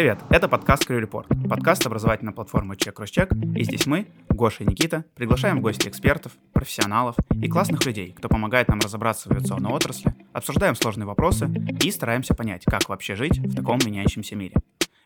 Привет, это подкаст Report, подкаст образовательной платформы Cross Check, и здесь мы, Гоша и Никита, приглашаем в гости экспертов, профессионалов и классных людей, кто помогает нам разобраться в авиационной отрасли, обсуждаем сложные вопросы и стараемся понять, как вообще жить в таком меняющемся мире.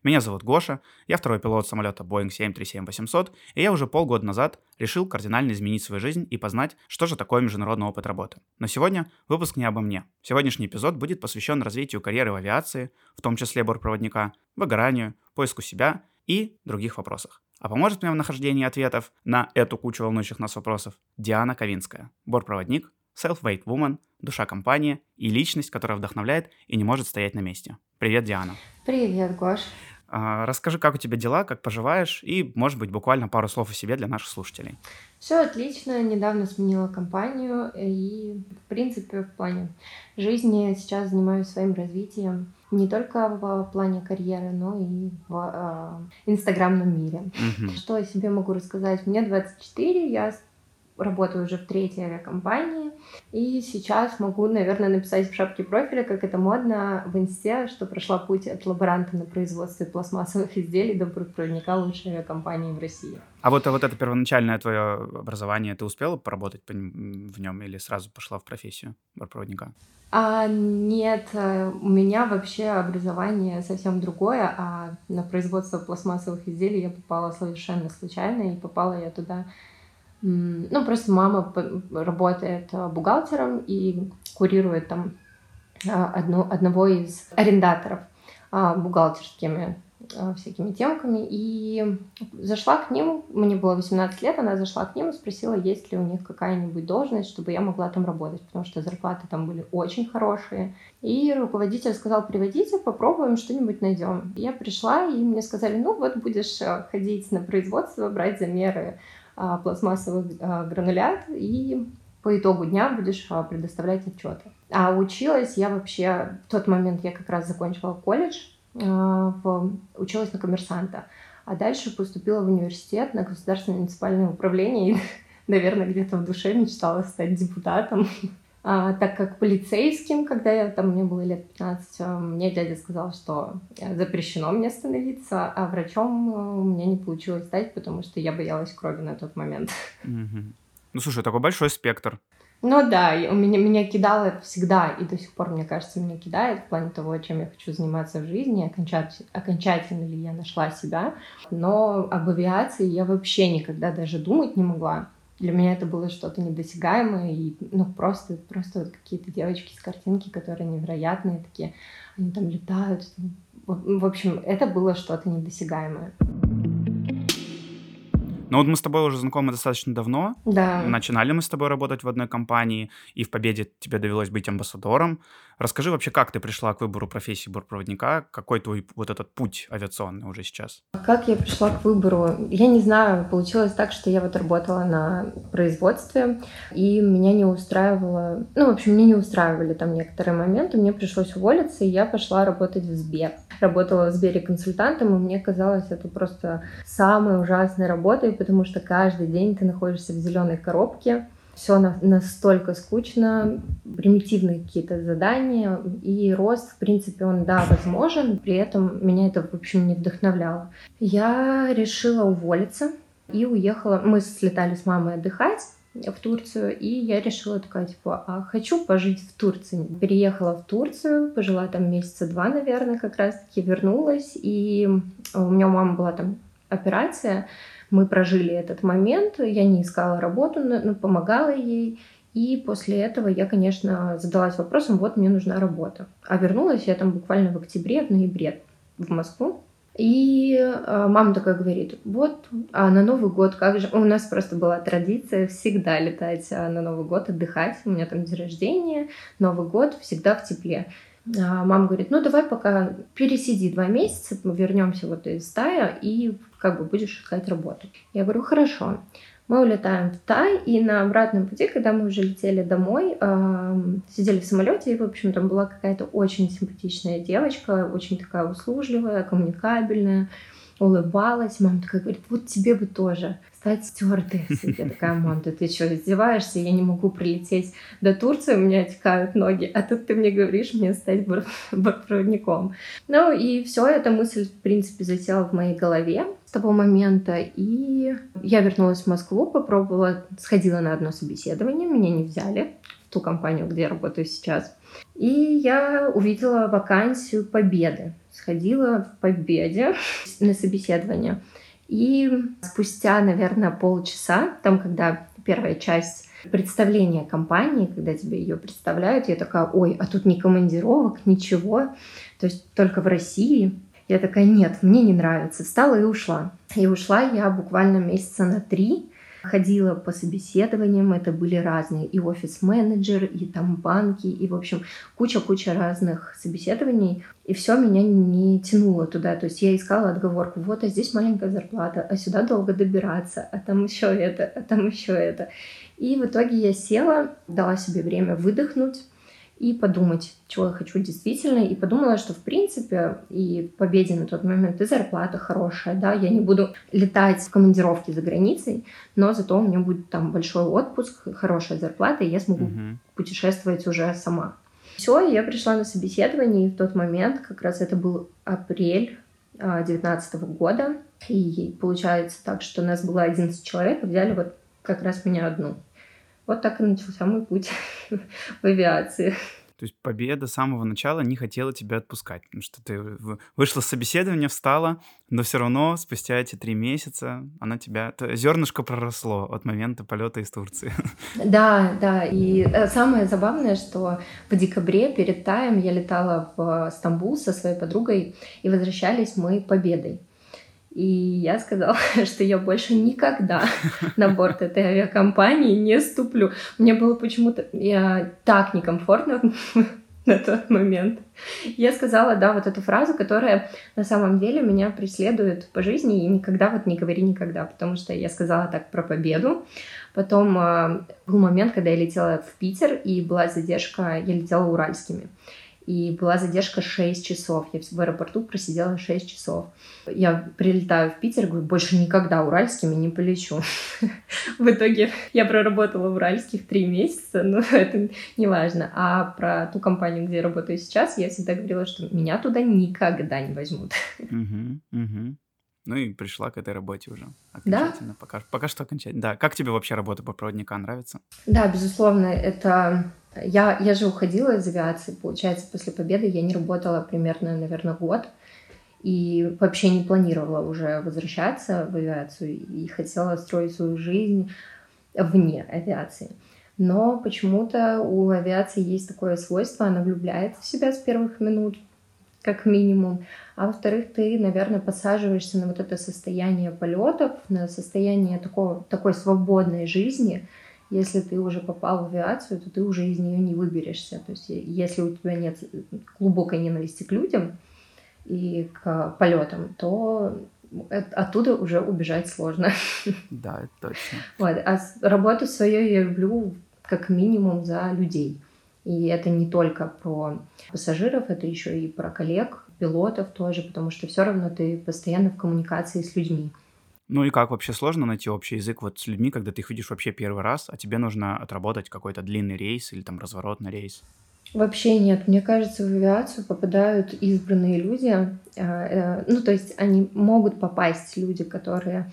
Меня зовут Гоша, я второй пилот самолета Boeing 737-800, и я уже полгода назад решил кардинально изменить свою жизнь и познать, что же такое международный опыт работы. Но сегодня выпуск не обо мне. Сегодняшний эпизод будет посвящен развитию карьеры в авиации, в том числе бортпроводника, выгоранию, поиску себя и других вопросах. А поможет мне в нахождении ответов на эту кучу волнующих нас вопросов Диана Ковинская, бортпроводник, self-made woman, душа компании и личность, которая вдохновляет и не может стоять на месте. Привет, Диана. Привет, Гош. А, расскажи, как у тебя дела, как поживаешь, и, может быть, буквально пару слов о себе для наших слушателей. Все отлично, недавно сменила компанию, и, в принципе, в плане жизни сейчас занимаюсь своим развитием не только в плане карьеры, но и в э, инстаграмном мире. Угу. Что о себе могу рассказать? Мне 24, я работаю уже в третьей авиакомпании, и сейчас могу, наверное, написать в шапке профиля, как это модно в инсте, что прошла путь от лаборанта на производстве пластмассовых изделий до проводника лучшей авиакомпании в России. А вот, а вот это первоначальное твое образование, ты успела поработать в нем или сразу пошла в профессию бортпроводника? А, нет, э, у меня вообще образование совсем другое, а на производство пластмассовых изделий я попала совершенно случайно, и попала я туда ну, просто мама работает а, бухгалтером и курирует там а, одну, одного из арендаторов а, бухгалтерскими всякими темками. И зашла к ним, мне было 18 лет, она зашла к ним и спросила, есть ли у них какая-нибудь должность, чтобы я могла там работать, потому что зарплаты там были очень хорошие. И руководитель сказал, приводите, попробуем, что-нибудь найдем. Я пришла, и мне сказали, ну вот будешь ходить на производство, брать замеры пластмассовых а, гранулят, и по итогу дня будешь а, предоставлять отчеты. А училась я вообще... В тот момент я как раз закончила колледж, училась на коммерсанта, а дальше поступила в университет на государственное муниципальное управление и, наверное, где-то в душе мечтала стать депутатом. А, так как полицейским, когда я там, мне было лет 15, а, мне дядя сказал, что запрещено мне становиться, а врачом а, у меня не получилось стать, потому что я боялась крови на тот момент. Ну, слушай, такой большой спектр. Ну да, у меня, меня кидало всегда, и до сих пор, мне кажется, меня кидает в плане того, чем я хочу заниматься в жизни, окончательно, окончательно ли я нашла себя. Но об авиации я вообще никогда даже думать не могла для меня это было что-то недосягаемое, и, ну, просто, просто вот какие-то девочки с картинки, которые невероятные такие, они там летают. В общем, это было что-то недосягаемое. Ну вот мы с тобой уже знакомы достаточно давно. Да. Начинали мы с тобой работать в одной компании, и в Победе тебе довелось быть амбассадором. Расскажи вообще, как ты пришла к выбору профессии бортпроводника? Какой твой вот этот путь авиационный уже сейчас? Как я пришла к выбору? Я не знаю. Получилось так, что я вот работала на производстве, и меня не устраивало... Ну, в общем, мне не устраивали там некоторые моменты. Мне пришлось уволиться, и я пошла работать в Сбер. Работала в Сбере консультантом, и мне казалось, это просто самая ужасная работа, потому что каждый день ты находишься в зеленой коробке, все на, настолько скучно, примитивные какие-то задания, и рост, в принципе, он, да, возможен, при этом меня это, в общем, не вдохновляло. Я решила уволиться и уехала, мы слетали с мамой отдыхать, в Турцию, и я решила такая, типа, а хочу пожить в Турции. Переехала в Турцию, пожила там месяца два, наверное, как раз-таки вернулась, и у меня у мамы была там операция, мы прожили этот момент, я не искала работу, но помогала ей. И после этого я, конечно, задалась вопросом, вот мне нужна работа. А вернулась я там буквально в октябре, в ноябре в Москву. И э, мама такая говорит, вот, а на Новый год как же... У нас просто была традиция всегда летать а, на Новый год, отдыхать. У меня там день рождения, Новый год, всегда в тепле. А мама говорит, ну давай пока пересиди два месяца, мы вернемся вот из Тая и как бы будешь искать работу. Я говорю, хорошо. Мы улетаем в Тай, и на обратном пути, когда мы уже летели домой, э, сидели в самолете, и, в общем, там была какая-то очень симпатичная девочка, очень такая услужливая, коммуникабельная. Улыбалась. Мама такая говорит, вот тебе бы тоже стать стюардессой. Я такая, мам, да ты что, издеваешься? Я не могу прилететь до Турции, у меня текают ноги, а тут ты мне говоришь мне стать бортпроводником. Ну и все, эта мысль, в принципе, засела в моей голове с того момента. И я вернулась в Москву, попробовала, сходила на одно собеседование, меня не взяли в ту компанию, где я работаю сейчас. И я увидела вакансию Победы. Сходила в Победе на собеседование. И спустя, наверное, полчаса, там, когда первая часть представления компании, когда тебе ее представляют, я такая, ой, а тут ни командировок, ничего, то есть только в России. Я такая, нет, мне не нравится. Встала и ушла. И ушла я буквально месяца на три, ходила по собеседованиям, это были разные, и офис-менеджер, и там банки, и, в общем, куча-куча разных собеседований, и все меня не тянуло туда, то есть я искала отговорку, вот, а здесь маленькая зарплата, а сюда долго добираться, а там еще это, а там еще это. И в итоге я села, дала себе время выдохнуть, и подумать, чего я хочу действительно. И подумала, что в принципе и в Победе на тот момент и зарплата хорошая, да, я не буду летать в командировки за границей, но зато у меня будет там большой отпуск, хорошая зарплата, и я смогу uh-huh. путешествовать уже сама. Все, я пришла на собеседование, и в тот момент, как раз это был апрель 2019 года, и получается так, что у нас было 11 человек, взяли вот как раз меня одну. Вот так и начался мой путь в авиации. То есть победа с самого начала не хотела тебя отпускать, потому что ты вышла с собеседования, встала, но все равно спустя эти три месяца она тебя... Зернышко проросло от момента полета из Турции. Да, да. И э, самое забавное, что в декабре перед Таем я летала в Стамбул со своей подругой, и возвращались мы победой. И я сказала, что я больше никогда на борт этой авиакомпании не ступлю. Мне было почему-то я так некомфортно на тот момент. Я сказала, да, вот эту фразу, которая на самом деле меня преследует по жизни, и никогда вот не говори никогда, потому что я сказала так про победу. Потом э, был момент, когда я летела в Питер, и была задержка, я летела уральскими и была задержка 6 часов. Я в аэропорту просидела 6 часов. Я прилетаю в Питер, говорю, больше никогда уральскими не полечу. В итоге я проработала в уральских 3 месяца, но это не важно. А про ту компанию, где я работаю сейчас, я всегда говорила, что меня туда никогда не возьмут. Ну и пришла к этой работе уже окончательно. Да? Пока, пока что окончательно. Да. Как тебе вообще работа по проводника нравится? Да, безусловно, это я, я же уходила из авиации, получается, после победы я не работала примерно, наверное, год. И вообще не планировала уже возвращаться в авиацию и хотела строить свою жизнь вне авиации. Но почему-то у авиации есть такое свойство, она влюбляется в себя с первых минут, как минимум. А во-вторых, ты, наверное, подсаживаешься на вот это состояние полетов, на состояние такого, такой свободной жизни — если ты уже попал в авиацию, то ты уже из нее не выберешься. То есть если у тебя нет глубокой ненависти к людям и к полетам, то оттуда уже убежать сложно. Да, это точно. Вот. А работу свою я люблю как минимум за людей. И это не только про пассажиров, это еще и про коллег, пилотов тоже, потому что все равно ты постоянно в коммуникации с людьми. Ну и как вообще сложно найти общий язык вот с людьми, когда ты их видишь вообще первый раз, а тебе нужно отработать какой-то длинный рейс или там разворотный рейс? Вообще нет. Мне кажется, в авиацию попадают избранные люди. А, э, ну, то есть они могут попасть люди, которые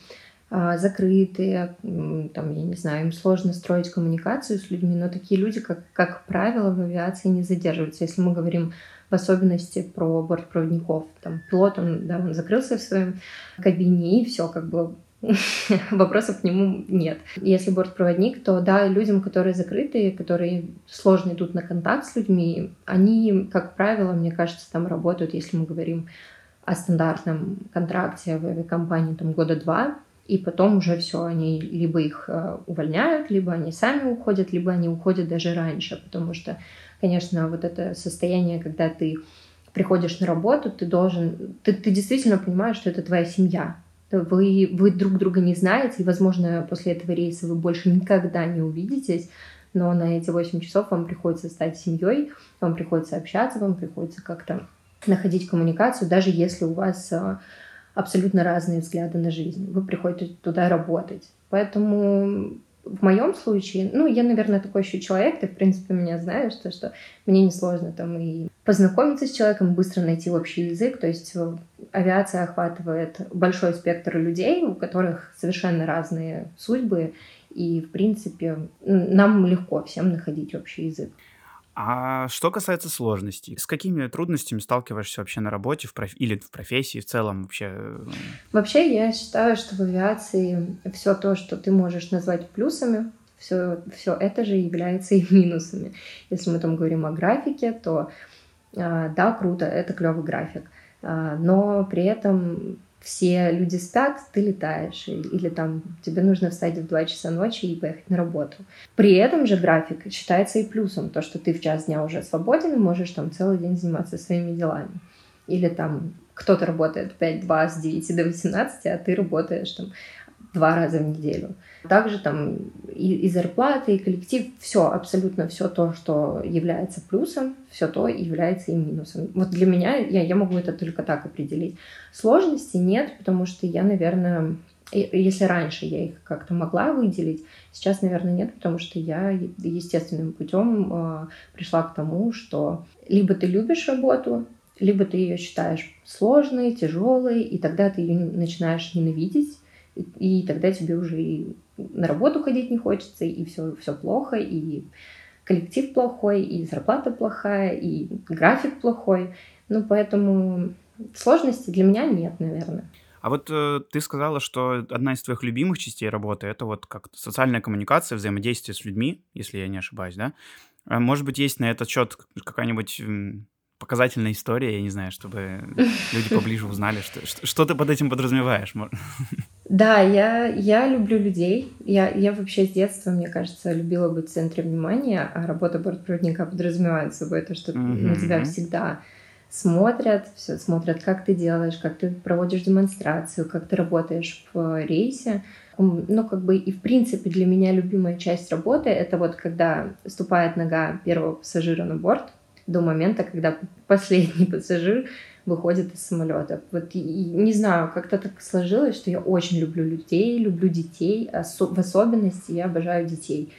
закрытые, там, я не знаю, им сложно строить коммуникацию с людьми, но такие люди, как, как правило, в авиации не задерживаются. Если мы говорим в особенности про бортпроводников. Там пилот, он, да, он закрылся в своем кабине, и все, как бы вопросов к нему нет. Если бортпроводник, то да, людям, которые закрытые, которые сложно идут на контакт с людьми, они, как правило, мне кажется, там работают, если мы говорим о стандартном контракте в авиакомпании там года два, и потом уже все, они либо их э, увольняют, либо они сами уходят, либо они уходят даже раньше, потому что конечно, вот это состояние, когда ты приходишь на работу, ты должен, ты, ты действительно понимаешь, что это твоя семья. Вы, вы друг друга не знаете, и, возможно, после этого рейса вы больше никогда не увидитесь, но на эти 8 часов вам приходится стать семьей, вам приходится общаться, вам приходится как-то находить коммуникацию, даже если у вас а, абсолютно разные взгляды на жизнь. Вы приходите туда работать. Поэтому в моем случае, ну, я, наверное, такой еще человек, ты, в принципе, меня знаешь, то, что мне несложно там и познакомиться с человеком, быстро найти общий язык, то есть э, авиация охватывает большой спектр людей, у которых совершенно разные судьбы, и, в принципе, нам легко всем находить общий язык. А что касается сложностей, с какими трудностями сталкиваешься вообще на работе в проф... или в профессии в целом вообще? Э, вообще я считаю, что в авиации все то, что ты можешь назвать плюсами, все, все это же является и минусами. Если мы там говорим о графике, то а, да, круто, это клевый график, а, но при этом все люди спят, ты летаешь, или там тебе нужно встать в 2 часа ночи и поехать на работу. При этом же график считается и плюсом, то, что ты в час дня уже свободен и можешь там целый день заниматься своими делами. Или там кто-то работает 5-2 с 9 до 18, а ты работаешь там два раза в неделю. Также там и, и зарплата, и коллектив, все, абсолютно все то, что является плюсом, все то является и минусом. Вот для меня, я, я могу это только так определить. Сложностей нет, потому что я, наверное, если раньше я их как-то могла выделить, сейчас, наверное, нет, потому что я естественным путем э, пришла к тому, что либо ты любишь работу, либо ты ее считаешь сложной, тяжелой, и тогда ты ее начинаешь ненавидеть, и, тогда тебе уже и на работу ходить не хочется, и все, все плохо, и коллектив плохой, и зарплата плохая, и график плохой. Ну, поэтому сложностей для меня нет, наверное. А вот э, ты сказала, что одна из твоих любимых частей работы это вот как социальная коммуникация, взаимодействие с людьми, если я не ошибаюсь, да? А может быть, есть на этот счет какая-нибудь показательная история, я не знаю, чтобы люди поближе узнали, что, что, что ты под этим подразумеваешь. Да, я, я люблю людей. Я, я вообще с детства, мне кажется, любила быть в центре внимания, а работа бортпроводника подразумевает собой то, что mm-hmm. на тебя всегда смотрят, все смотрят, как ты делаешь, как ты проводишь демонстрацию, как ты работаешь в рейсе. Ну, как бы и в принципе для меня любимая часть работы — это вот когда ступает нога первого пассажира на борт до момента, когда последний пассажир выходит из самолета. Вот и, не знаю, как-то так сложилось, что я очень люблю людей, люблю детей, в особенности я обожаю детей.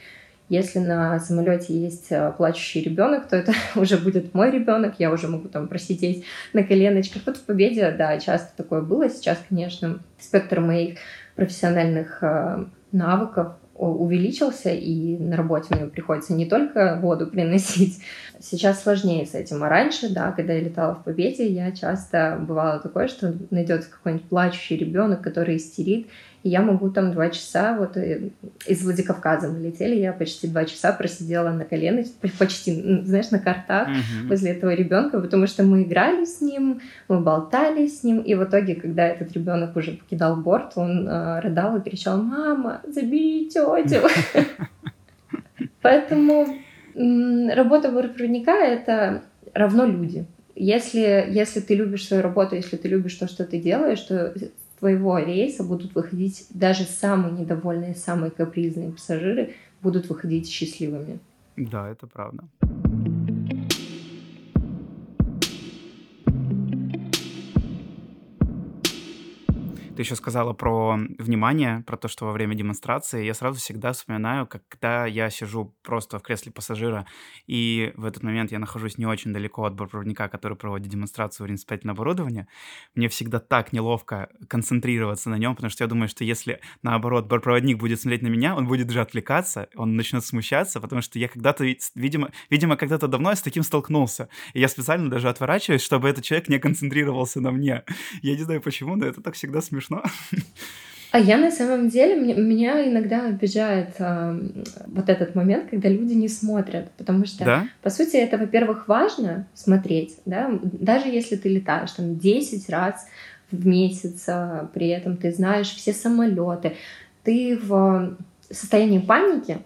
Если на самолете есть э, плачущий ребенок, то это уже будет мой ребенок, я уже могу там просидеть на коленочках. Вот в Победе, да, часто такое было. Сейчас, конечно, спектр моих профессиональных э, навыков увеличился, и на работе мне приходится не только воду приносить. Сейчас сложнее с этим. А раньше, да, когда я летала в Победе, я часто бывало такое, что найдется какой-нибудь плачущий ребенок, который истерит, и я могу там два часа, вот э, из Владикавказа мы летели, я почти два часа просидела на коленах, почти, знаешь, на картах mm-hmm. возле этого ребенка, потому что мы играли с ним, мы болтали с ним, и в итоге, когда этот ребенок уже покидал борт, он э, рыдал и кричал, мама, забери тетю. Поэтому работа бортпроводника — это равно люди. Если, если ты любишь свою работу, если ты любишь то, что ты делаешь, то твоего рейса будут выходить даже самые недовольные, самые капризные пассажиры будут выходить счастливыми. Да, это правда. Ты еще сказала про внимание, про то, что во время демонстрации я сразу всегда вспоминаю, когда я сижу просто в кресле пассажира, и в этот момент я нахожусь не очень далеко от бортпроводника, который проводит демонстрацию вспомогательного оборудования. Мне всегда так неловко концентрироваться на нем, потому что я думаю, что если, наоборот, бортпроводник будет смотреть на меня, он будет же отвлекаться, он начнет смущаться, потому что я когда-то, видимо, видимо когда-то давно я с таким столкнулся. И я специально даже отворачиваюсь, чтобы этот человек не концентрировался на мне. Я не знаю почему, но это так всегда смешно смешно. А я на самом деле, меня, иногда обижает э, вот этот момент, когда люди не смотрят, потому что, да? по сути, это, во-первых, важно смотреть, да, даже если ты летаешь там 10 раз в месяц, а, при этом ты знаешь все самолеты, ты в состоянии паники,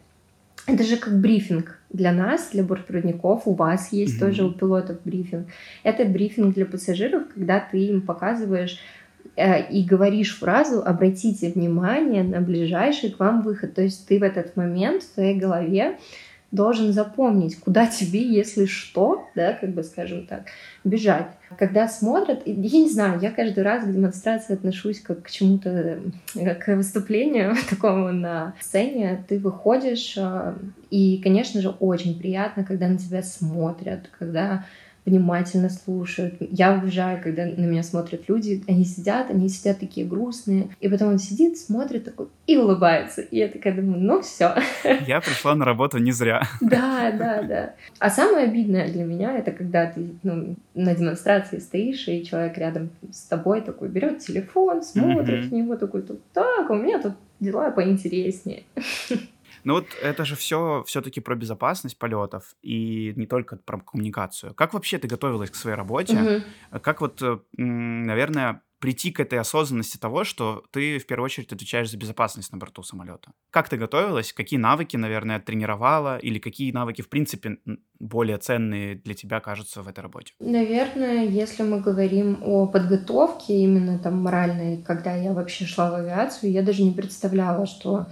это же как брифинг для нас, для бортпроводников, у вас есть mm-hmm. тоже у пилотов брифинг. Это брифинг для пассажиров, когда ты им показываешь и говоришь фразу «обратите внимание на ближайший к вам выход». То есть ты в этот момент в своей голове должен запомнить, куда тебе, если что, да, как бы скажем так, бежать. Когда смотрят, я не знаю, я каждый раз к демонстрации отношусь как к чему-то, к выступлению такому на сцене. Ты выходишь, а, и, конечно же, очень приятно, когда на тебя смотрят, когда внимательно слушают. Я обожаю, когда на меня смотрят люди, они сидят, они сидят такие грустные, и потом он сидит, смотрит такой и улыбается. И я такая думаю, ну все. Я пришла на работу не зря. Да, да, да. А самое обидное для меня это когда ты ну, на демонстрации стоишь, и человек рядом с тобой такой берет телефон, смотрит mm-hmm. в него такой, так, у меня тут дела поинтереснее. Ну вот это же все все-таки про безопасность полетов и не только про коммуникацию. Как вообще ты готовилась к своей работе? Угу. Как вот, э, наверное, прийти к этой осознанности того, что ты в первую очередь отвечаешь за безопасность на борту самолета. Как ты готовилась? Какие навыки, наверное, тренировала? Или какие навыки, в принципе, более ценные для тебя кажутся в этой работе? Наверное, если мы говорим о подготовке именно там моральной, когда я вообще шла в авиацию, я даже не представляла, что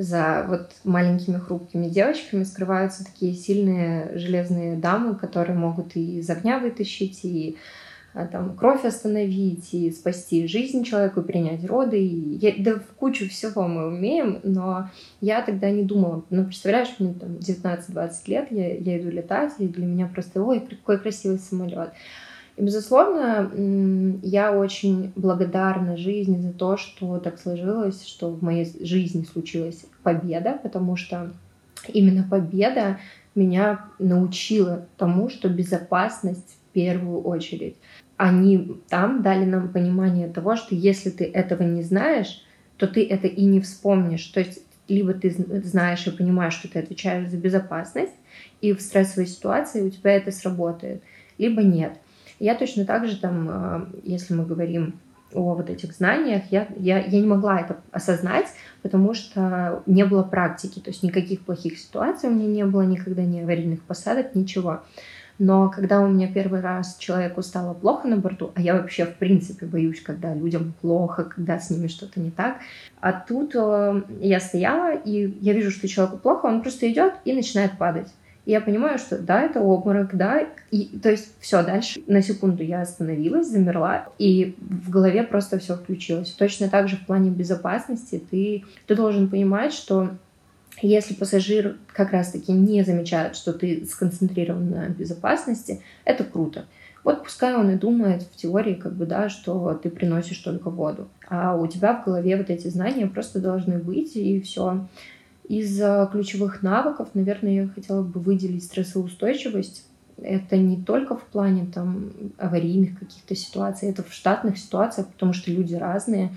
за вот маленькими хрупкими девочками скрываются такие сильные железные дамы, которые могут и из огня вытащить, и а, там кровь остановить, и спасти жизнь человеку, принять роды. И я, да в кучу всего мы умеем, но я тогда не думала. Ну, представляешь, мне там 19-20 лет, я, я иду летать, и для меня просто, ой, какой красивый самолет. И, безусловно, я очень благодарна жизни за то, что так сложилось, что в моей жизни случилась победа, потому что именно победа меня научила тому, что безопасность в первую очередь. Они там дали нам понимание того, что если ты этого не знаешь, то ты это и не вспомнишь. То есть либо ты знаешь и понимаешь, что ты отвечаешь за безопасность, и в стрессовой ситуации у тебя это сработает, либо нет. Я точно так же там, а, если мы говорим о вот этих знаниях, я, я, я не могла это осознать, потому что не было практики, то есть никаких плохих ситуаций у меня не было, никогда ни аварийных посадок, ничего. Но когда у меня первый раз человеку стало плохо на борту, а я вообще в принципе боюсь, когда людям плохо, когда с ними что-то не так, а тут э, я стояла, и я вижу, что человеку плохо, он просто идет и начинает падать. Я понимаю, что да, это обморок, да. И, то есть все, дальше на секунду я остановилась, замерла, и в голове просто все включилось. Точно так же в плане безопасности ты, ты должен понимать, что если пассажир как раз-таки не замечает, что ты сконцентрирован на безопасности, это круто. Вот пускай он и думает в теории, как бы, да, что ты приносишь только воду. А у тебя в голове вот эти знания просто должны быть, и все. Из ключевых навыков, наверное, я хотела бы выделить стрессоустойчивость. Это не только в плане там аварийных каких-то ситуаций, это в штатных ситуациях, потому что люди разные,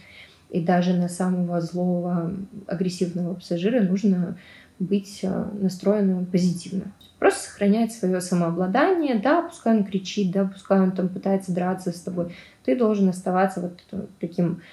и даже на самого злого, агрессивного пассажира нужно быть э, настроенным позитивно. Просто сохранять свое самообладание, да, пускай он кричит, да, пускай он там пытается драться с тобой, ты должен оставаться вот таким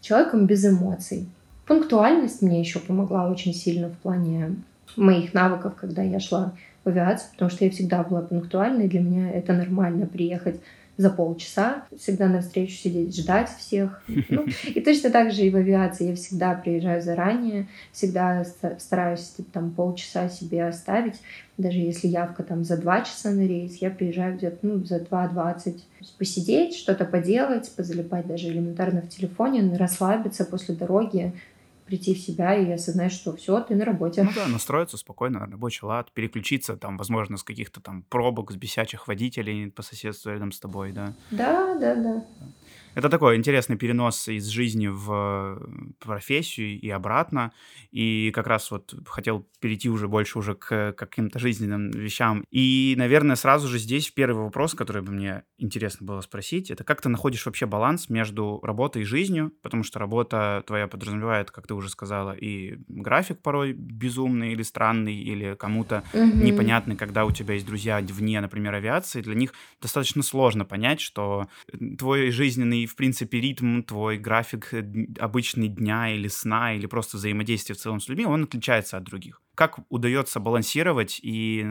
человеком без эмоций. Пунктуальность мне еще помогла очень сильно в плане моих навыков, когда я шла в авиацию, потому что я всегда была пунктуальной, для меня это нормально приехать за полчаса, всегда на встречу сидеть, ждать всех. Ну, и точно так же и в авиации. Я всегда приезжаю заранее, всегда стараюсь там полчаса себе оставить. Даже если явка там за два часа на рейс, я приезжаю где-то ну, за 2.20. Посидеть, что-то поделать, позалипать даже элементарно в телефоне, расслабиться после дороги, прийти в себя и осознать, что все, ты на работе. Ну да, настроиться спокойно на рабочий лад, переключиться там, возможно, с каких-то там пробок, с бесячих водителей по соседству рядом с тобой, да? Да, да, да. Это такой интересный перенос из жизни в э, профессию и обратно. И как раз вот хотел перейти уже больше уже к каким-то жизненным вещам. И, наверное, сразу же здесь первый вопрос, который бы мне интересно было спросить, это как ты находишь вообще баланс между работой и жизнью, потому что работа твоя подразумевает, как ты уже сказала, и график порой безумный или странный, или кому-то mm-hmm. непонятный, когда у тебя есть друзья вне, например, авиации, для них достаточно сложно понять, что твой жизненный в принципе, ритм, твой график э, обычный дня или сна, или просто взаимодействия в целом с людьми, он отличается от других. Как удается балансировать и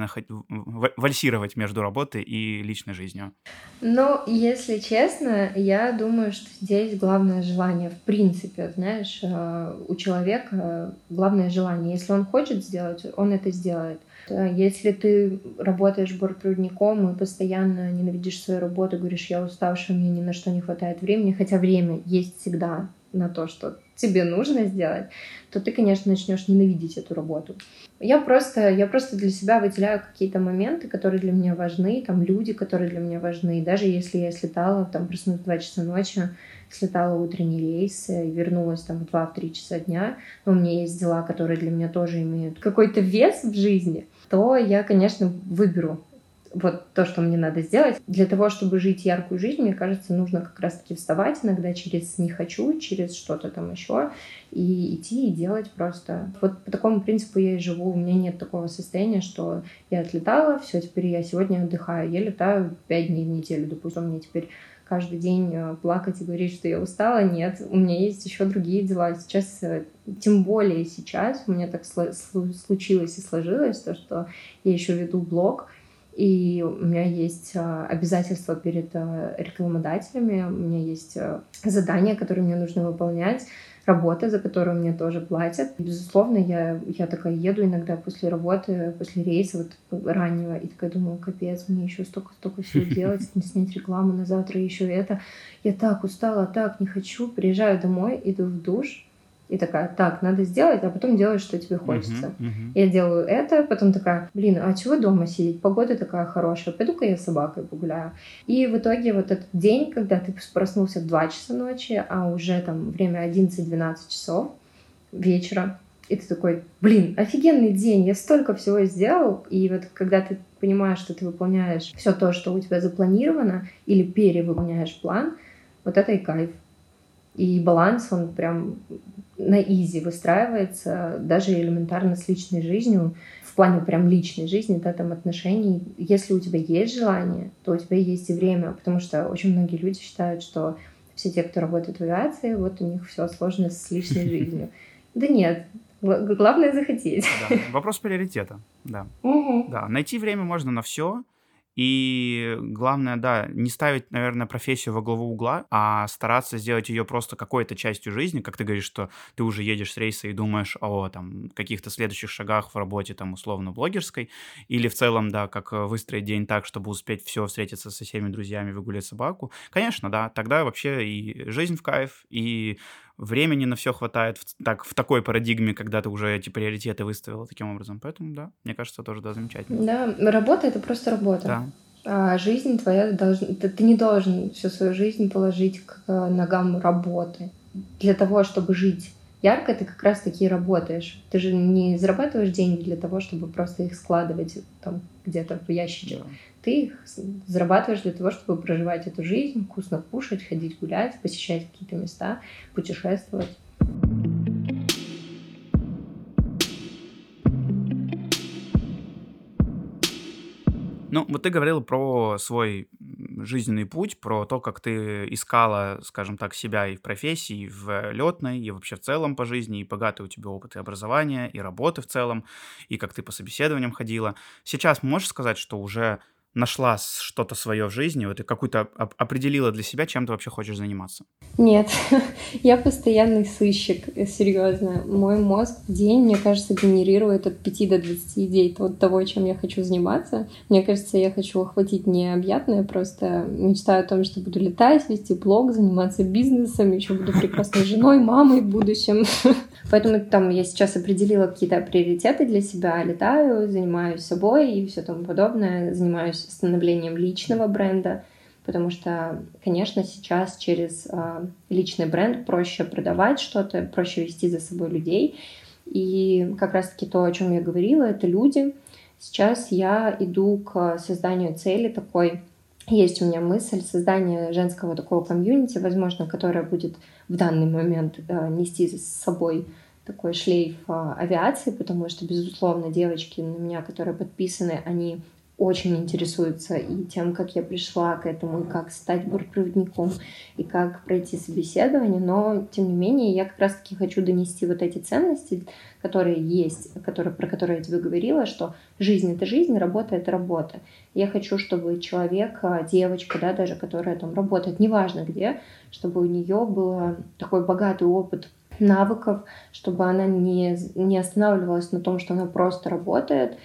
вальсировать между работой и личной жизнью? Ну, если честно, я думаю, что здесь главное желание. В принципе, знаешь, э, у человека главное желание. Если он хочет сделать, он это сделает. Если ты работаешь бортпроводником и постоянно ненавидишь свою работу, говоришь, я уставшая, мне ни на что не хватает времени, хотя время есть всегда на то, что тебе нужно сделать, то ты, конечно, начнешь ненавидеть эту работу. Я просто, я просто для себя выделяю какие-то моменты, которые для меня важны, там люди, которые для меня важны. Даже если я слетала, там проснулась в 2 часа ночи, слетала утренний рейс и вернулась там в 2-3 часа дня, но у меня есть дела, которые для меня тоже имеют какой-то вес в жизни, то я, конечно, выберу вот то, что мне надо сделать. Для того, чтобы жить яркую жизнь, мне кажется, нужно как раз-таки вставать иногда через «не хочу», через что-то там еще, и идти и делать просто. Вот по такому принципу я и живу. У меня нет такого состояния, что я отлетала, все, теперь я сегодня отдыхаю. Я летаю пять дней в неделю, допустим, мне теперь каждый день э, плакать и говорить, что я устала. Нет, у меня есть еще другие дела. Сейчас, э, тем более сейчас, у меня так случилось и сложилось, то, что я еще веду блог, и у меня есть а, обязательства перед а, рекламодателями, у меня есть а, задания, которые мне нужно выполнять, работа, за которую мне тоже платят. Безусловно, я, я такая еду иногда после работы, после рейса вот раннего, и такая думаю, капец, мне еще столько-столько всего делать, снять рекламу на завтра, еще это. Я так устала, так не хочу. Приезжаю домой, иду в душ, и такая, так, надо сделать, а потом делаешь, что тебе хочется. Uh-huh, uh-huh. Я делаю это, потом такая, блин, а чего дома сидеть? Погода такая хорошая, пойду-ка я с собакой погуляю. И в итоге вот этот день, когда ты проснулся в 2 часа ночи, а уже там время 11-12 часов вечера, и ты такой, блин, офигенный день, я столько всего сделал. И вот когда ты понимаешь, что ты выполняешь все то, что у тебя запланировано, или перевыполняешь план, вот это и кайф. И баланс, он прям на изи выстраивается, даже элементарно с личной жизнью, в плане прям личной жизни, да, там отношений. Если у тебя есть желание, то у тебя есть и время, потому что очень многие люди считают, что все те, кто работает в авиации, вот у них все сложно с личной жизнью. Да нет, главное захотеть. Да. Вопрос приоритета, да. Угу. Да, найти время можно на все, и главное, да, не ставить, наверное, профессию во главу угла, а стараться сделать ее просто какой-то частью жизни, как ты говоришь, что ты уже едешь с рейса и думаешь о там каких-то следующих шагах в работе там условно блогерской, или в целом, да, как э, выстроить день так, чтобы успеть все встретиться со всеми друзьями, выгулять собаку. Конечно, да, тогда вообще и жизнь в кайф, и времени на все хватает в, так, в такой парадигме, когда ты уже эти приоритеты выставила таким образом. Поэтому, да, мне кажется, тоже, да, замечательно. Да, работа — это просто работа. Да. А жизнь твоя должна... Ты, ты не должен всю свою жизнь положить к ногам работы. Для того, чтобы жить ярко, ты как раз-таки работаешь. Ты же не зарабатываешь деньги для того, чтобы просто их складывать там где-то в ящичек. Да. Ты их зарабатываешь для того, чтобы проживать эту жизнь, вкусно кушать, ходить гулять, посещать какие-то места, путешествовать. Ну, вот ты говорила про свой жизненный путь, про то, как ты искала, скажем так, себя и в профессии, и в летной, и вообще в целом по жизни, и богатый у тебя опыт и образования, и работы в целом, и как ты по собеседованиям ходила. Сейчас можешь сказать, что уже нашла что-то свое в жизни, вот и какую-то определила для себя, чем ты вообще хочешь заниматься? Нет, я постоянный сыщик, э, серьезно. Мой мозг в день, мне кажется, генерирует от 5 до 20 идей от того, чем я хочу заниматься. Мне кажется, я хочу охватить необъятное, просто мечтаю о том, что буду летать, вести блог, заниматься бизнесом, еще буду прекрасной женой, мамой в будущем. Поэтому там я сейчас определила какие-то приоритеты для себя, летаю, занимаюсь собой и все тому подобное, занимаюсь становлением личного бренда, потому что, конечно, сейчас через э, личный бренд проще продавать что-то, проще вести за собой людей. И как раз-таки то, о чем я говорила, это люди. Сейчас я иду к созданию цели такой. Есть у меня мысль создания женского такого комьюнити, возможно, которое будет в данный момент э, нести с собой такой шлейф э, авиации, потому что, безусловно, девочки на меня, которые подписаны, они очень интересуются и тем, как я пришла к этому, и как стать бортпроводником, и как пройти собеседование, но, тем не менее, я как раз-таки хочу донести вот эти ценности, которые есть, которые, про которые я тебе говорила, что жизнь — это жизнь, работа — это работа. Я хочу, чтобы человек, а, девочка, да, даже которая там работает, неважно где, чтобы у нее был такой богатый опыт навыков, чтобы она не, не останавливалась на том, что она просто работает,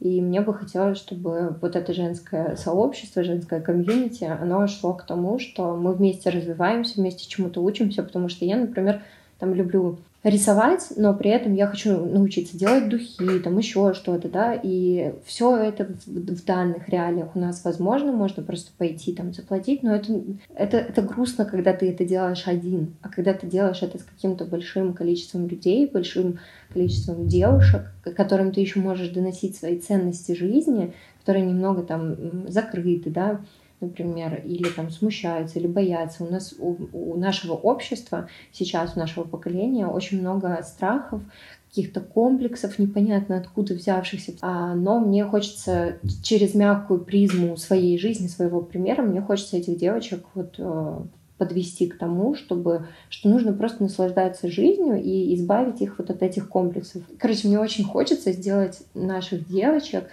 И мне бы хотелось, чтобы вот это женское сообщество, женское комьюнити, оно шло к тому, что мы вместе развиваемся, вместе чему-то учимся, потому что я, например, там люблю рисовать, но при этом я хочу научиться делать духи, там еще что-то, да, и все это в, в данных реалиях у нас возможно, можно просто пойти там заплатить, но это, это, это грустно, когда ты это делаешь один, а когда ты делаешь это с каким-то большим количеством людей, большим количеством девушек, которым ты еще можешь доносить свои ценности жизни, которые немного там закрыты, да, например, или там смущаются, или боятся. У нас, у, у нашего общества сейчас, у нашего поколения очень много страхов, каких-то комплексов, непонятно откуда взявшихся. А, но мне хочется через мягкую призму своей жизни, своего примера, мне хочется этих девочек вот э, подвести к тому, чтобы, что нужно просто наслаждаться жизнью и избавить их вот от этих комплексов. Короче, мне очень хочется сделать наших девочек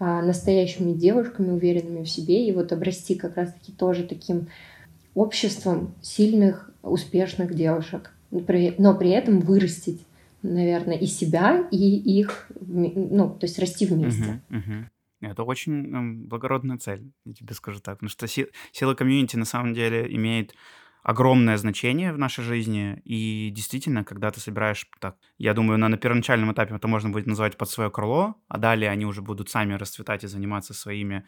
настоящими девушками, уверенными в себе, и вот обрасти как раз-таки тоже таким обществом сильных, успешных девушек, но при этом вырастить, наверное, и себя, и их, ну, то есть расти вместе. Это очень благородная цель, я тебе скажу так. Потому что сила комьюнити на самом деле имеет огромное значение в нашей жизни. И действительно, когда ты собираешь, так, я думаю, на, на первоначальном этапе это можно будет называть под свое крыло, а далее они уже будут сами расцветать и заниматься своими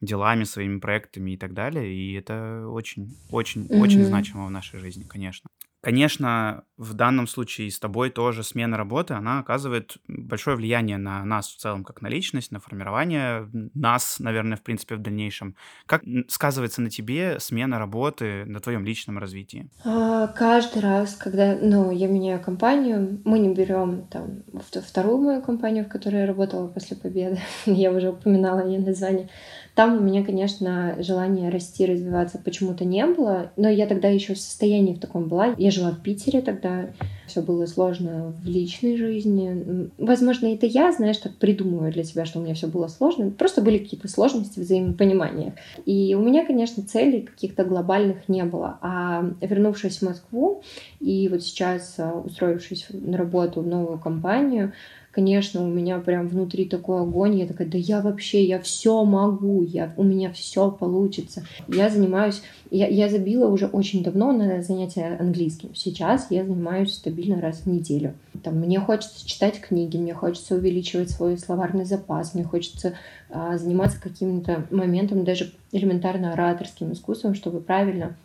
делами, своими проектами и так далее. И это очень, очень, mm-hmm. очень значимо в нашей жизни, конечно. Конечно, в данном случае с тобой тоже смена работы, она оказывает большое влияние на нас в целом, как на личность, на формирование нас, наверное, в принципе, в дальнейшем. Как сказывается на тебе смена работы, на твоем личном развитии? А, каждый раз, когда ну, я меняю компанию, мы не берем там вторую мою компанию, в которой я работала после победы, я уже упоминала ее название, там у меня, конечно, желания расти, развиваться почему-то не было, но я тогда еще в состоянии в таком была. Я жила в Питере тогда, все было сложно в личной жизни. Возможно, это я, знаешь, так придумываю для себя, что у меня все было сложно. Просто были какие-то сложности взаимопонимания. И у меня, конечно, целей каких-то глобальных не было. А вернувшись в Москву и вот сейчас а, устроившись на работу в новую компанию, конечно, у меня прям внутри такой огонь, я такая, да я вообще, я все могу, я, у меня все получится. Я занимаюсь, я, я забила уже очень давно на занятия английским. Сейчас я занимаюсь стабильно раз в неделю. Там, мне хочется читать книги, мне хочется увеличивать свой словарный запас, мне хочется а, заниматься каким-то моментом, даже элементарно ораторским искусством, чтобы правильно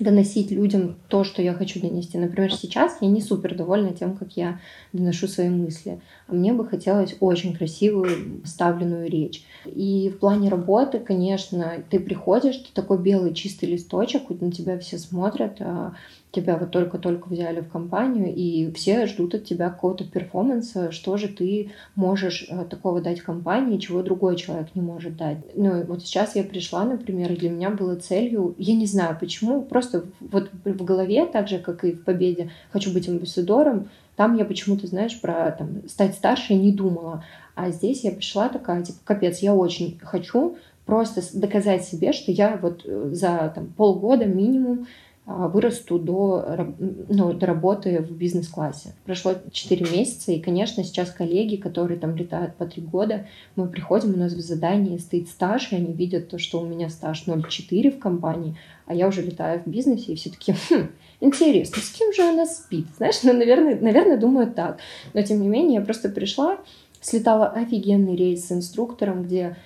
доносить людям то, что я хочу донести. Например, сейчас я не супер довольна тем, как я доношу свои мысли. А мне бы хотелось очень красивую ставленную речь. И в плане работы, конечно, ты приходишь, ты такой белый чистый листочек, на тебя все смотрят, а тебя вот только-только взяли в компанию, и все ждут от тебя какого-то перформанса, что же ты можешь э, такого дать компании, чего другой человек не может дать. Ну, вот сейчас я пришла, например, и для меня было целью, я не знаю почему, просто вот в голове, так же, как и в «Победе», хочу быть амбассадором, там я почему-то, знаешь, про там, стать старше не думала. А здесь я пришла такая, типа, капец, я очень хочу просто доказать себе, что я вот э, за там, полгода минимум вырасту до, ну, до работы в бизнес-классе. Прошло 4 месяца, и, конечно, сейчас коллеги, которые там летают по 3 года, мы приходим, у нас в задании стоит стаж, и они видят то, что у меня стаж 0,4 в компании, а я уже летаю в бизнесе, и все таки хм, интересно, с кем же она спит? Знаешь, ну, наверное, наверное, думаю так. Но, тем не менее, я просто пришла, слетала офигенный рейс с инструктором, где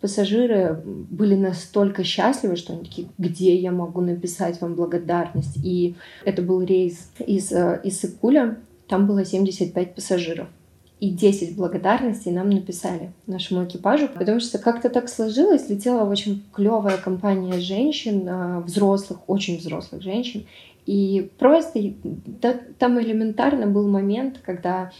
пассажиры были настолько счастливы, что они такие, где я могу написать вам благодарность? И это был рейс из, э, из Сыкуля, там было 75 пассажиров. И 10 благодарностей нам написали нашему экипажу, потому что как-то так сложилось, летела очень клевая компания женщин, э, взрослых, очень взрослых женщин, и просто да, там элементарно был момент, когда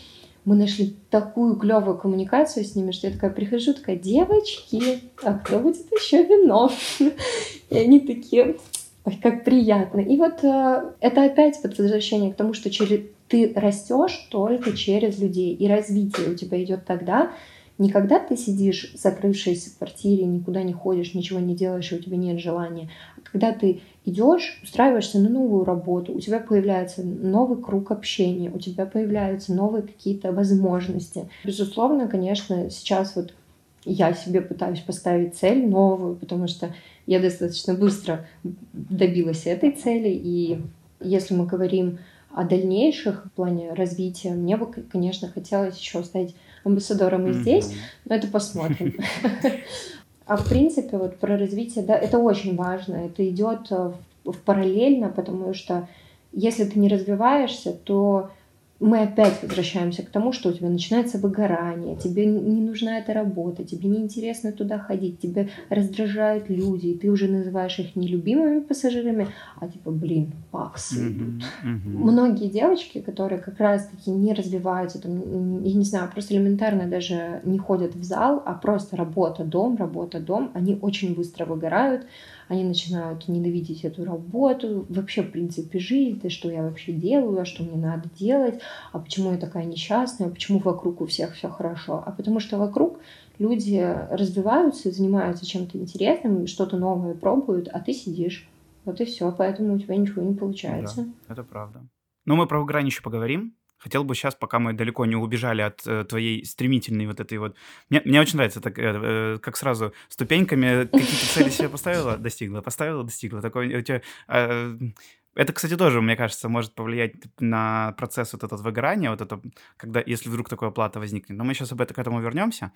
мы нашли такую клевую коммуникацию с ними, что я такая прихожу, такая, девочки, а кто будет еще вино? И они такие, ой, как приятно. И вот э, это опять вот возвращение к тому, что через, ты растешь только через людей, и развитие у тебя идет тогда, не когда ты сидишь, закрывшись в квартире, никуда не ходишь, ничего не делаешь, и у тебя нет желания, а когда ты идешь, устраиваешься на новую работу, у тебя появляется новый круг общения, у тебя появляются новые какие-то возможности. Безусловно, конечно, сейчас вот я себе пытаюсь поставить цель новую, потому что я достаточно быстро добилась этой цели. И если мы говорим о дальнейших в плане развития, мне бы, конечно, хотелось еще стать амбассадором и здесь, но это посмотрим. А в принципе, вот про развитие, да, это очень важно. Это идет в, в параллельно, потому что если ты не развиваешься, то мы опять возвращаемся к тому, что у тебя начинается выгорание, тебе не нужна эта работа, тебе неинтересно туда ходить, тебе раздражают люди, и ты уже называешь их не любимыми пассажирами, а типа, блин, паксы. Mm-hmm, mm-hmm. Многие девочки, которые как раз-таки не развиваются, там, я не знаю, просто элементарно даже не ходят в зал, а просто работа, дом, работа, дом, они очень быстро выгорают, они начинают ненавидеть эту работу, вообще, в принципе, жизнь, да что я вообще делаю, а что мне надо делать, а почему я такая несчастная, а почему вокруг у всех все хорошо, а потому что вокруг люди развиваются, занимаются чем-то интересным, что-то новое пробуют, а ты сидишь. Вот и все, поэтому у тебя ничего не получается. Да, это правда. Ну, мы про выгорание еще поговорим. Хотел бы сейчас, пока мы далеко не убежали от э, твоей стремительной вот этой вот... Мне, мне очень нравится, так, э, э как сразу ступеньками какие-то цели себе поставила, достигла, поставила, достигла. Такой у тебя... Э, это, кстати, тоже, мне кажется, может повлиять на процесс вот этот выгорания, вот это, когда, если вдруг такая плата возникнет. Но мы сейчас об этом к этому вернемся.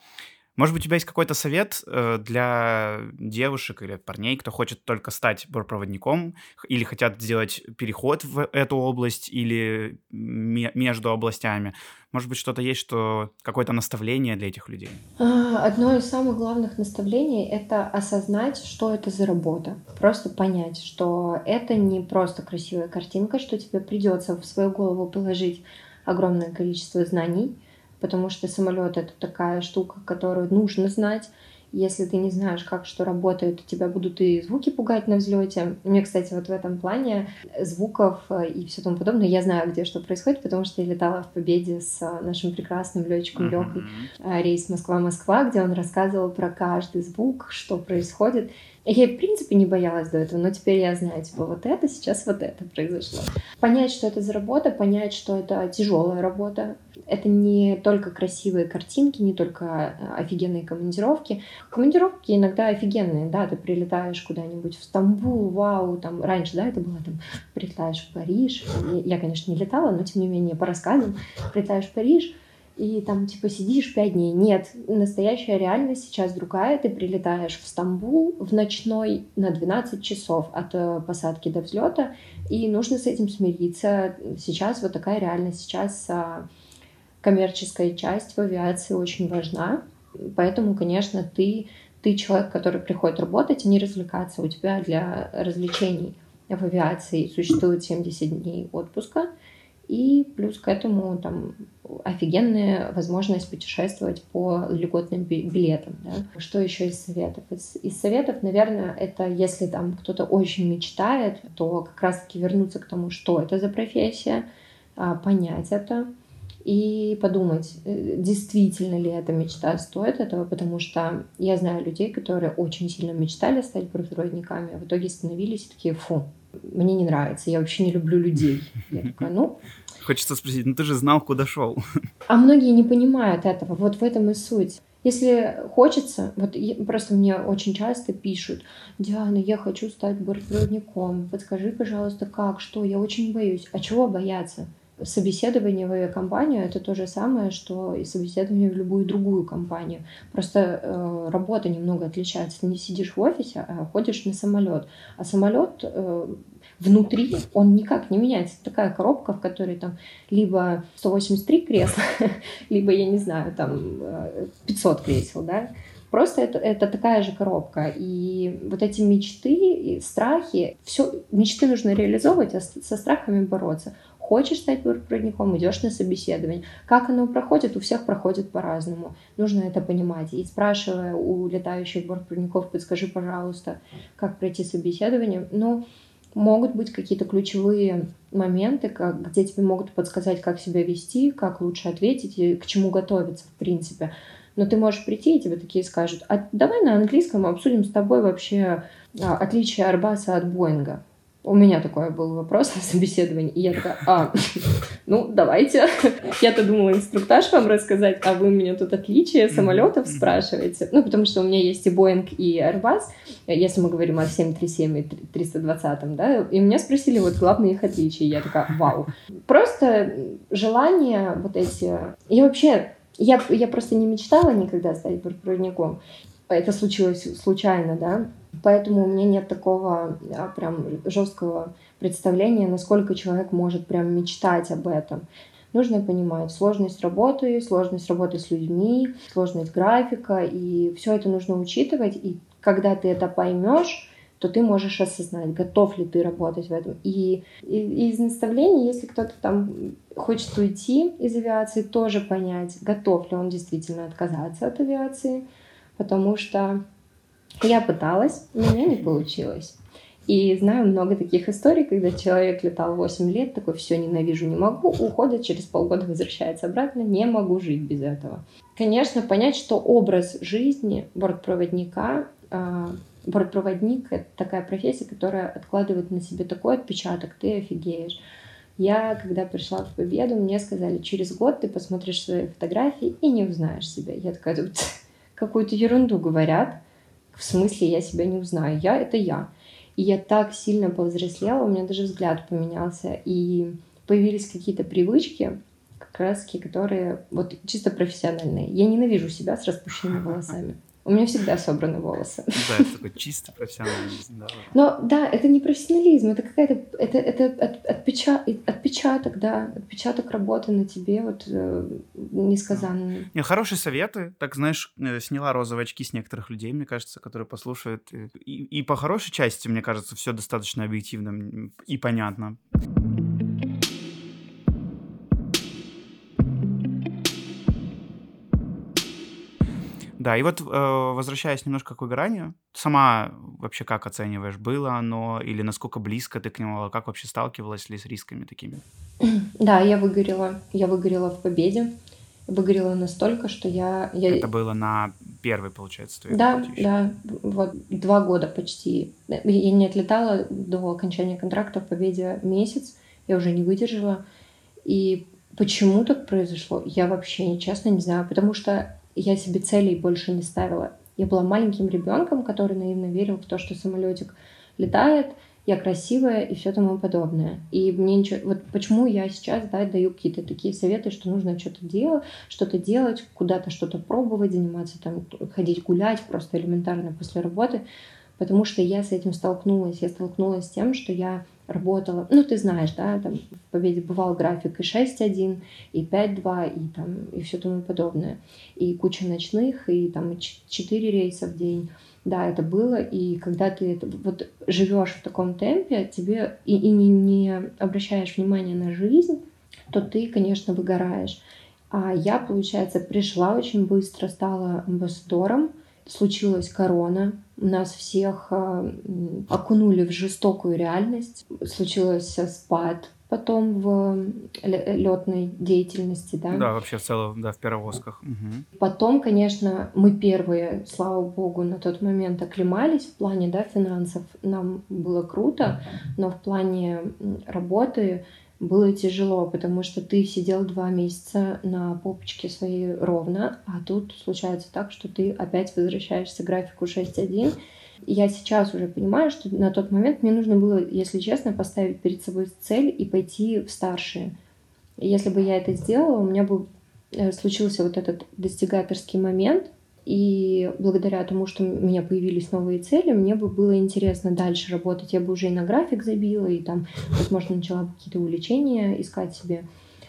Может быть, у тебя есть какой-то совет э, для девушек или парней, кто хочет только стать бортпроводником или хотят сделать переход в эту область или между областями? Может быть, что-то есть, что какое-то наставление для этих людей? А, одно из самых главных наставлений — это осознать, что это за работа. Просто понять, что это не просто красивая картинка, что тебе придется в свою голову положить огромное количество знаний — потому что самолет это такая штука, которую нужно знать. Если ты не знаешь, как что работает, то тебя будут и звуки пугать на взлете. Мне, кстати, вот в этом плане звуков э, и все тому подобное, я знаю, где что происходит, потому что я летала в Победе с э, нашим прекрасным летчиком э, рейс Москва-Москва, где он рассказывал про каждый звук, что происходит. Я, в принципе, не боялась до этого, но теперь я знаю, типа, вот это, сейчас вот это произошло. Понять, что это за работа, понять, что это тяжелая работа. Это не только красивые картинки, не только э, офигенные командировки. Командировки иногда офигенные, да, ты прилетаешь куда-нибудь в Стамбул, вау, там, раньше, да, это было там, прилетаешь в Париж. Я, конечно, не летала, но, тем не менее, по рассказам, прилетаешь в Париж, и там типа сидишь пять дней. Нет, настоящая реальность сейчас другая. Ты прилетаешь в Стамбул в ночной на 12 часов от э, посадки до взлета, и нужно с этим смириться. Сейчас вот такая реальность. Сейчас а, коммерческая часть в авиации очень важна. Поэтому, конечно, ты, ты человек, который приходит работать, а не развлекаться. У тебя для развлечений в авиации существует 70 дней отпуска — и плюс к этому там офигенная возможность путешествовать по льготным билетам. Да? Что еще из советов? Из, из советов, наверное, это если там кто-то очень мечтает, то как раз-таки вернуться к тому, что это за профессия, а, понять это и подумать, э, действительно ли эта мечта стоит этого, потому что я знаю людей, которые очень сильно мечтали стать бортпроводниками, а в итоге становились такие, фу, мне не нравится, я вообще не люблю людей. Я такая, ну... Хочется спросить, ну ты же знал, куда шел. А многие не понимают этого, вот в этом и суть. Если хочется, вот просто мне очень часто пишут, Диана, я хочу стать бортпроводником, подскажи, пожалуйста, как, что, я очень боюсь. А чего бояться? Собеседование в авиакомпанию это то же самое, что и собеседование в любую другую компанию. Просто э, работа немного отличается. Ты не сидишь в офисе, а ходишь на самолет. А самолет э, внутри, он никак не меняется. Это такая коробка, в которой там либо 183 кресла, либо, я не знаю, там 500 э, кресел, да. Просто это, это такая же коробка. И вот эти мечты и страхи, все, мечты нужно реализовывать, а со страхами бороться. Хочешь стать проводником, идешь на собеседование. Как оно проходит, у всех проходит по-разному. Нужно это понимать. И спрашивая у летающих бортпроводников, подскажи, пожалуйста, как пройти собеседование. Ну, могут быть какие-то ключевые моменты, как, где тебе могут подсказать, как себя вести, как лучше ответить и к чему готовиться, в принципе. Но ты можешь прийти, и тебе такие скажут, а давай на английском обсудим с тобой вообще а, отличие Арбаса от Боинга. У меня такой был вопрос на собеседовании, и я такая, а, ну, давайте. Я-то думала инструктаж вам рассказать, а вы меня тут отличие самолетов спрашиваете. Ну, потому что у меня есть и Boeing, и Airbus, если мы говорим о 737 и 320, да, и меня спросили вот главные их отличия. Я такая, вау. Просто желание вот эти... Я вообще я, я просто не мечтала никогда стать бортпроводником. Это случилось случайно, да. Поэтому у меня нет такого а, прям жесткого представления, насколько человек может прям мечтать об этом. Нужно понимать сложность работы, сложность работы с людьми, сложность графика, и все это нужно учитывать. И когда ты это поймешь, то ты можешь осознать, готов ли ты работать в этом. И, и из наставлений, если кто-то там хочет уйти из авиации, тоже понять, готов ли он действительно отказаться от авиации, потому что я пыталась, у меня не получилось. И знаю много таких историй, когда человек летал 8 лет, такой, все, ненавижу, не могу, уходит, через полгода возвращается обратно, не могу жить без этого. Конечно, понять, что образ жизни бортпроводника а, бортпроводник — это такая профессия, которая откладывает на себе такой отпечаток, ты офигеешь. Я, когда пришла в Победу, мне сказали, через год ты посмотришь свои фотографии и не узнаешь себя. Я такая, тут какую-то ерунду говорят. В смысле, я себя не узнаю. Я — это я. И я так сильно повзрослела, у меня даже взгляд поменялся. И появились какие-то привычки, как раз которые вот чисто профессиональные. Я ненавижу себя с распущенными волосами. У меня всегда собраны волосы. Да, это такой чистый профессионализм. Да. Но да, это не профессионализм, это какая-то это, это от, отпечаток, отпечаток, да, отпечаток работы на тебе, вот э, несказанный. Не, хорошие советы. Так, знаешь, э, сняла розовые очки с некоторых людей, мне кажется, которые послушают. И, и по хорошей части, мне кажется, все достаточно объективно и понятно. Да, и вот э, возвращаясь немножко к выгоранию, сама вообще как оцениваешь, было оно или насколько близко ты к нему, как вообще сталкивалась ли с рисками такими? Да, я выгорела, я выгорела в победе, выгорела настолько, что я... я... Это было на первый, получается, твой Да, да, вот два года почти. Я не отлетала до окончания контракта в победе месяц, я уже не выдержала. И почему так произошло, я вообще, честно, не знаю, потому что я себе целей больше не ставила. Я была маленьким ребенком, который наивно верил в то, что самолетик летает, я красивая и все тому подобное. И мне ничего... Вот почему я сейчас да, даю какие-то такие советы, что нужно что-то делать, что-то делать, куда-то что-то пробовать, заниматься, там, ходить гулять просто элементарно после работы, потому что я с этим столкнулась. Я столкнулась с тем, что я работала, ну, ты знаешь, да, там в Победе бывал график и 6.1, и 5.2, и там, и все тому подобное. И куча ночных, и там 4 рейса в день. Да, это было, и когда ты это, вот живешь в таком темпе, тебе и, и не, не обращаешь внимания на жизнь, то ты, конечно, выгораешь. А я, получается, пришла очень быстро, стала амбассадором, случилась корона, нас всех э, окунули в жестокую реальность, случился спад потом в летной деятельности, да? Да, вообще в целом, да, в перевозках. Угу. Потом, конечно, мы первые, слава богу, на тот момент оклемались в плане, да, финансов. Нам было круто, но в плане работы было тяжело, потому что ты сидел два месяца на попочке своей ровно, а тут случается так, что ты опять возвращаешься к графику 6.1. Я сейчас уже понимаю, что на тот момент мне нужно было, если честно, поставить перед собой цель и пойти в старшие. Если бы я это сделала, у меня бы э, случился вот этот достигаторский момент, и благодаря тому, что у меня появились новые цели, мне бы было интересно дальше работать. Я бы уже и на график забила, и там, возможно, начала какие-то увлечения искать себе.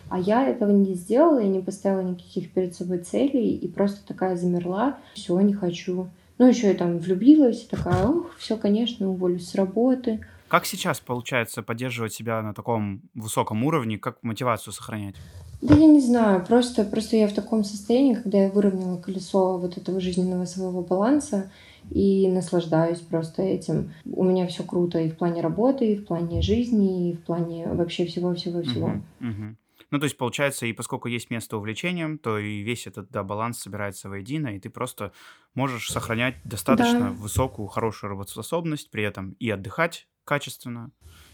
А я этого не сделала, я не поставила никаких перед собой целей, и просто такая замерла. Все, не хочу. Ну, еще я там влюбилась, такая, ух, все, конечно, уволюсь с работы. Как сейчас получается поддерживать себя на таком высоком уровне? Как мотивацию сохранять? Да я не знаю, просто, просто я в таком состоянии, когда я выровняла колесо вот этого жизненного своего баланса и наслаждаюсь просто этим. У меня все круто и в плане работы, и в плане жизни, и в плане вообще всего-всего-всего. Угу, угу. Ну, то есть, получается, и поскольку есть место увлечениям, то и весь этот да, баланс собирается воедино, и ты просто можешь сохранять достаточно да. высокую, хорошую работоспособность, при этом и отдыхать качественно,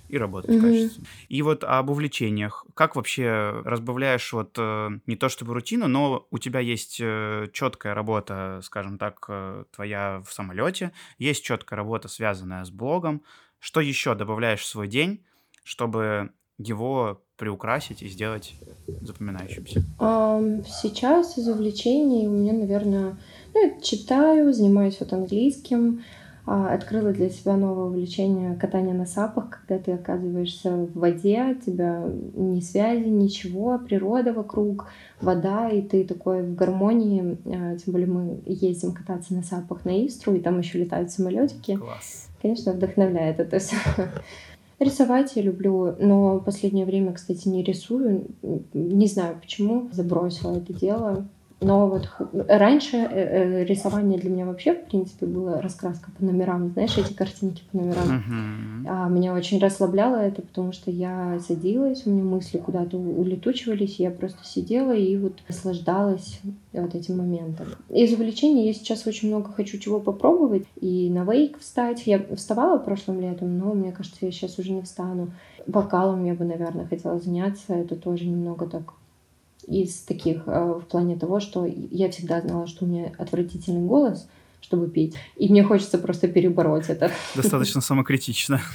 и работать mm-hmm. качественно. И вот об увлечениях. Как вообще разбавляешь вот э, не то чтобы рутину, но у тебя есть э, четкая работа, скажем так, э, твоя в самолете, есть четкая работа, связанная с блогом. Что еще добавляешь в свой день, чтобы его приукрасить и сделать запоминающимся? Сейчас из увлечений у меня, наверное, ну, я читаю, занимаюсь вот английским, открыла для себя новое увлечение катание на сапах, когда ты оказываешься в воде, тебя ни связи, ничего, природа вокруг, вода, и ты такой в гармонии. А, тем более мы ездим кататься на сапах на Истру, и там еще летают самолетики. Класс. Конечно, вдохновляет это все. Рисовать я люблю, но в последнее время, кстати, не рисую. Не знаю почему, забросила это дело. Но вот раньше э, э, рисование для меня вообще, в принципе, было раскраска по номерам. Знаешь, эти картинки по номерам. Uh-huh. А, меня очень расслабляло это, потому что я садилась, у меня мысли куда-то улетучивались, я просто сидела и вот наслаждалась вот этим моментом. Из увлечений я сейчас очень много хочу чего попробовать. И на вейк встать. Я вставала прошлым летом, но мне кажется, я сейчас уже не встану. Вокалом я бы, наверное, хотела заняться. Это тоже немного так из таких э, в плане того, что я всегда знала, что у меня отвратительный голос, чтобы петь, и мне хочется просто перебороть это. Достаточно самокритично.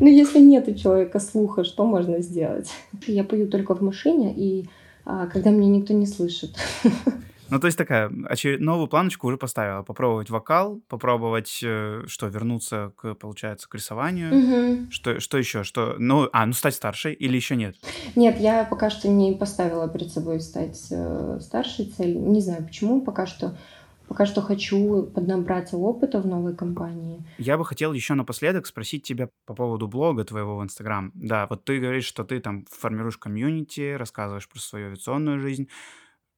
Ну, если нет у человека слуха, что можно сделать? Я пою только в машине, и а, когда меня никто не слышит. Ну, то есть такая, очеред... новую планочку уже поставила. Попробовать вокал, попробовать, э, что, вернуться, к, получается, к рисованию. Угу. Что, что еще? Что, ну, а, ну, стать старшей или еще нет? Нет, я пока что не поставила перед собой стать э, старшей цель. Не знаю почему, пока что Пока что хочу поднабраться опыта в новой компании. Я бы хотел еще напоследок спросить тебя по поводу блога твоего в Инстаграм. Да, вот ты говоришь, что ты там формируешь комьюнити, рассказываешь про свою авиационную жизнь.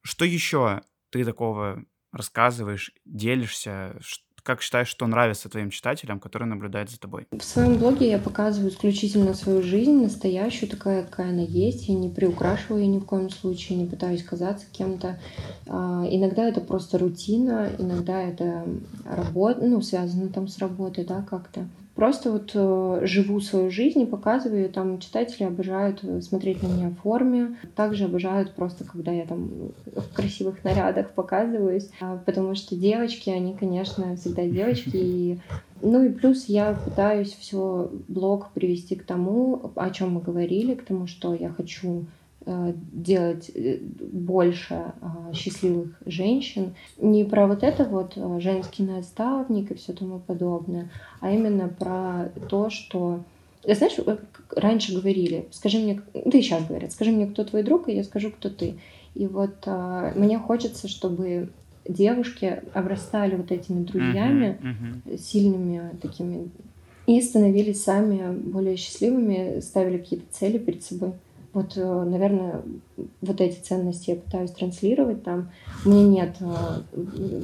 Что еще ты такого рассказываешь, делишься, как считаешь, что нравится твоим читателям, которые наблюдают за тобой? В своем блоге я показываю исключительно свою жизнь, настоящую, такая, какая она есть. Я не приукрашиваю ее ни в коем случае, не пытаюсь казаться кем-то. А, иногда это просто рутина, иногда это работа, ну, связано там с работой, да, как-то. Просто вот э, живу свою жизнь и показываю. Там читатели обожают э, смотреть на меня в форме. Также обожают просто, когда я там в красивых нарядах показываюсь. А, потому что девочки, они, конечно, всегда девочки. И... Ну и плюс я пытаюсь все блог привести к тому, о чем мы говорили, к тому, что я хочу делать э, больше а, счастливых женщин. Не про вот это вот э, женский наставник и все тому подобное, а именно про то, что знаешь, раньше говорили, скажи мне, да и сейчас говорят, скажи мне, кто твой друг, и я скажу, кто ты. И вот а, мне хочется, чтобы девушки обрастали вот этими друзьями, uh-huh, uh-huh. сильными такими, и становились сами более счастливыми, ставили какие-то цели перед собой. Вот, э, наверное, вот эти ценности я пытаюсь транслировать там. Меня нет... Э,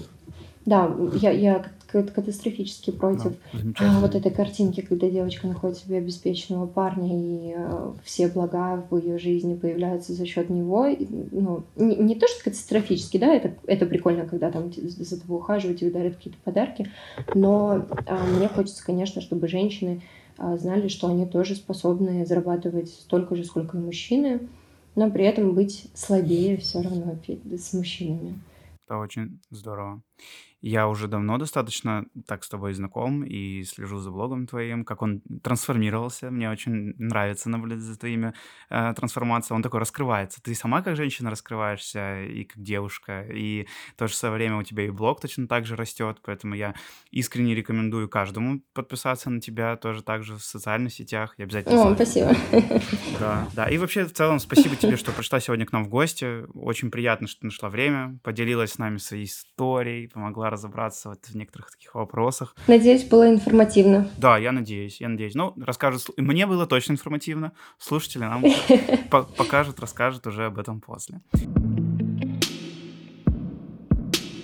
да, я, я катастрофически против да, вот этой картинки, когда девочка находит себе обеспеченного парня, и э, все блага в ее жизни появляются за счет него. Ну, не, не то, что катастрофически, да, это, это прикольно, когда там за тобой ухаживают, тебе дарят какие-то подарки, но э, мне хочется, конечно, чтобы женщины а, знали, что они тоже способны зарабатывать столько же, сколько и мужчины, но при этом быть слабее все равно с мужчинами. Это очень здорово. Я уже давно достаточно так с тобой знаком и слежу за блогом твоим, как он трансформировался. Мне очень нравится наблюдать за твоими э, трансформациями. Он такой раскрывается. Ты сама как женщина раскрываешься и как девушка, и в то же самое время у тебя и блог точно так же растет, поэтому я искренне рекомендую каждому подписаться на тебя тоже так же в социальных сетях. Я обязательно... О, спасибо. Да, да. И вообще в целом спасибо тебе, что пришла сегодня к нам в гости. Очень приятно, что нашла время, поделилась с нами своей историей, помогла разобраться вот в некоторых таких вопросах. Надеюсь, было информативно. Да, я надеюсь, я надеюсь. Ну, расскажут, мне было точно информативно. Слушатели нам покажут, расскажут уже об этом после.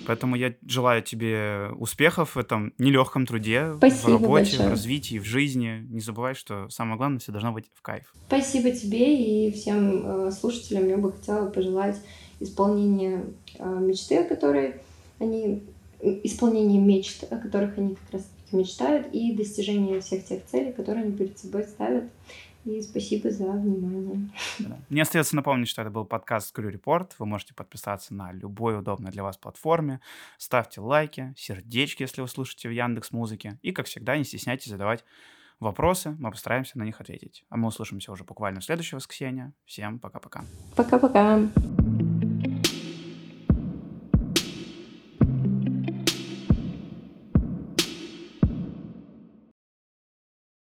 Поэтому я желаю тебе успехов в этом нелегком труде, Спасибо в работе, большое. в развитии, в жизни. Не забывай, что самое главное все должно быть в кайф. Спасибо тебе и всем э, слушателям. Я бы хотела пожелать исполнения э, мечты, о которой они исполнение мечт, о которых они как раз все-таки мечтают, и достижение всех тех целей, которые они перед собой ставят. И спасибо за внимание. Мне остается напомнить, что это был подкаст Crew Report. Вы можете подписаться на любой удобной для вас платформе. Ставьте лайки, сердечки, если вы слушаете в Яндекс Музыке. И, как всегда, не стесняйтесь задавать вопросы. Мы постараемся на них ответить. А мы услышимся уже буквально в следующее воскресенье. Всем пока-пока. Пока-пока.